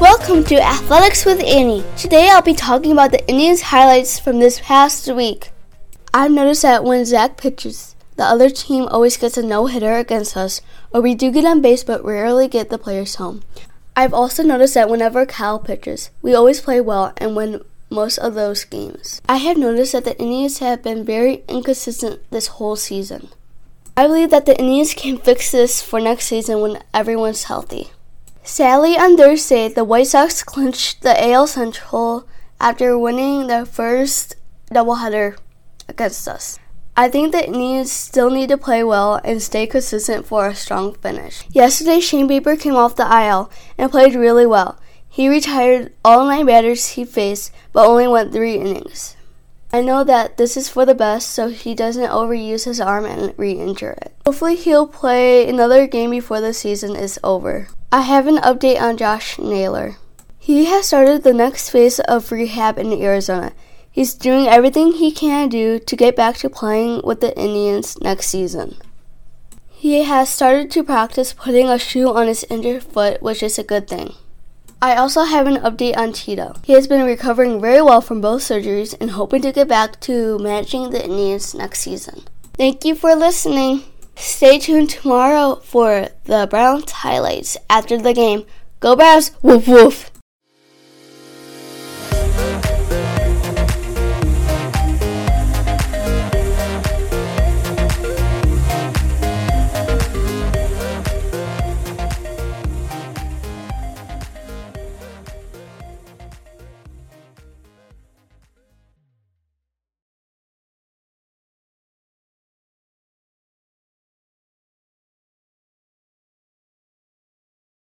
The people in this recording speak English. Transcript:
welcome to Athletics with Annie. Today I'll be talking about the Indians' highlights from this past week. I've noticed that when Zach pitches, the other team always gets a no hitter against us, or we do get on base but rarely get the players home. I've also noticed that whenever Cal pitches, we always play well and win most of those games. I have noticed that the Indians have been very inconsistent this whole season. I believe that the Indians can fix this for next season when everyone's healthy. Sadly, on Thursday, the White Sox clinched the AL Central after winning the first doubleheader against us. I think the Indians still need to play well and stay consistent for a strong finish. Yesterday, Shane Bieber came off the IL and played really well. He retired all nine batters he faced, but only went three innings. I know that this is for the best so he doesn't overuse his arm and re injure it. Hopefully, he'll play another game before the season is over. I have an update on Josh Naylor. He has started the next phase of rehab in Arizona. He's doing everything he can do to get back to playing with the Indians next season. He has started to practice putting a shoe on his injured foot, which is a good thing. I also have an update on Tito. He has been recovering very well from both surgeries and hoping to get back to managing the Indians next season. Thank you for listening. Stay tuned tomorrow for the Browns highlights after the game. Go Browns! Woof woof!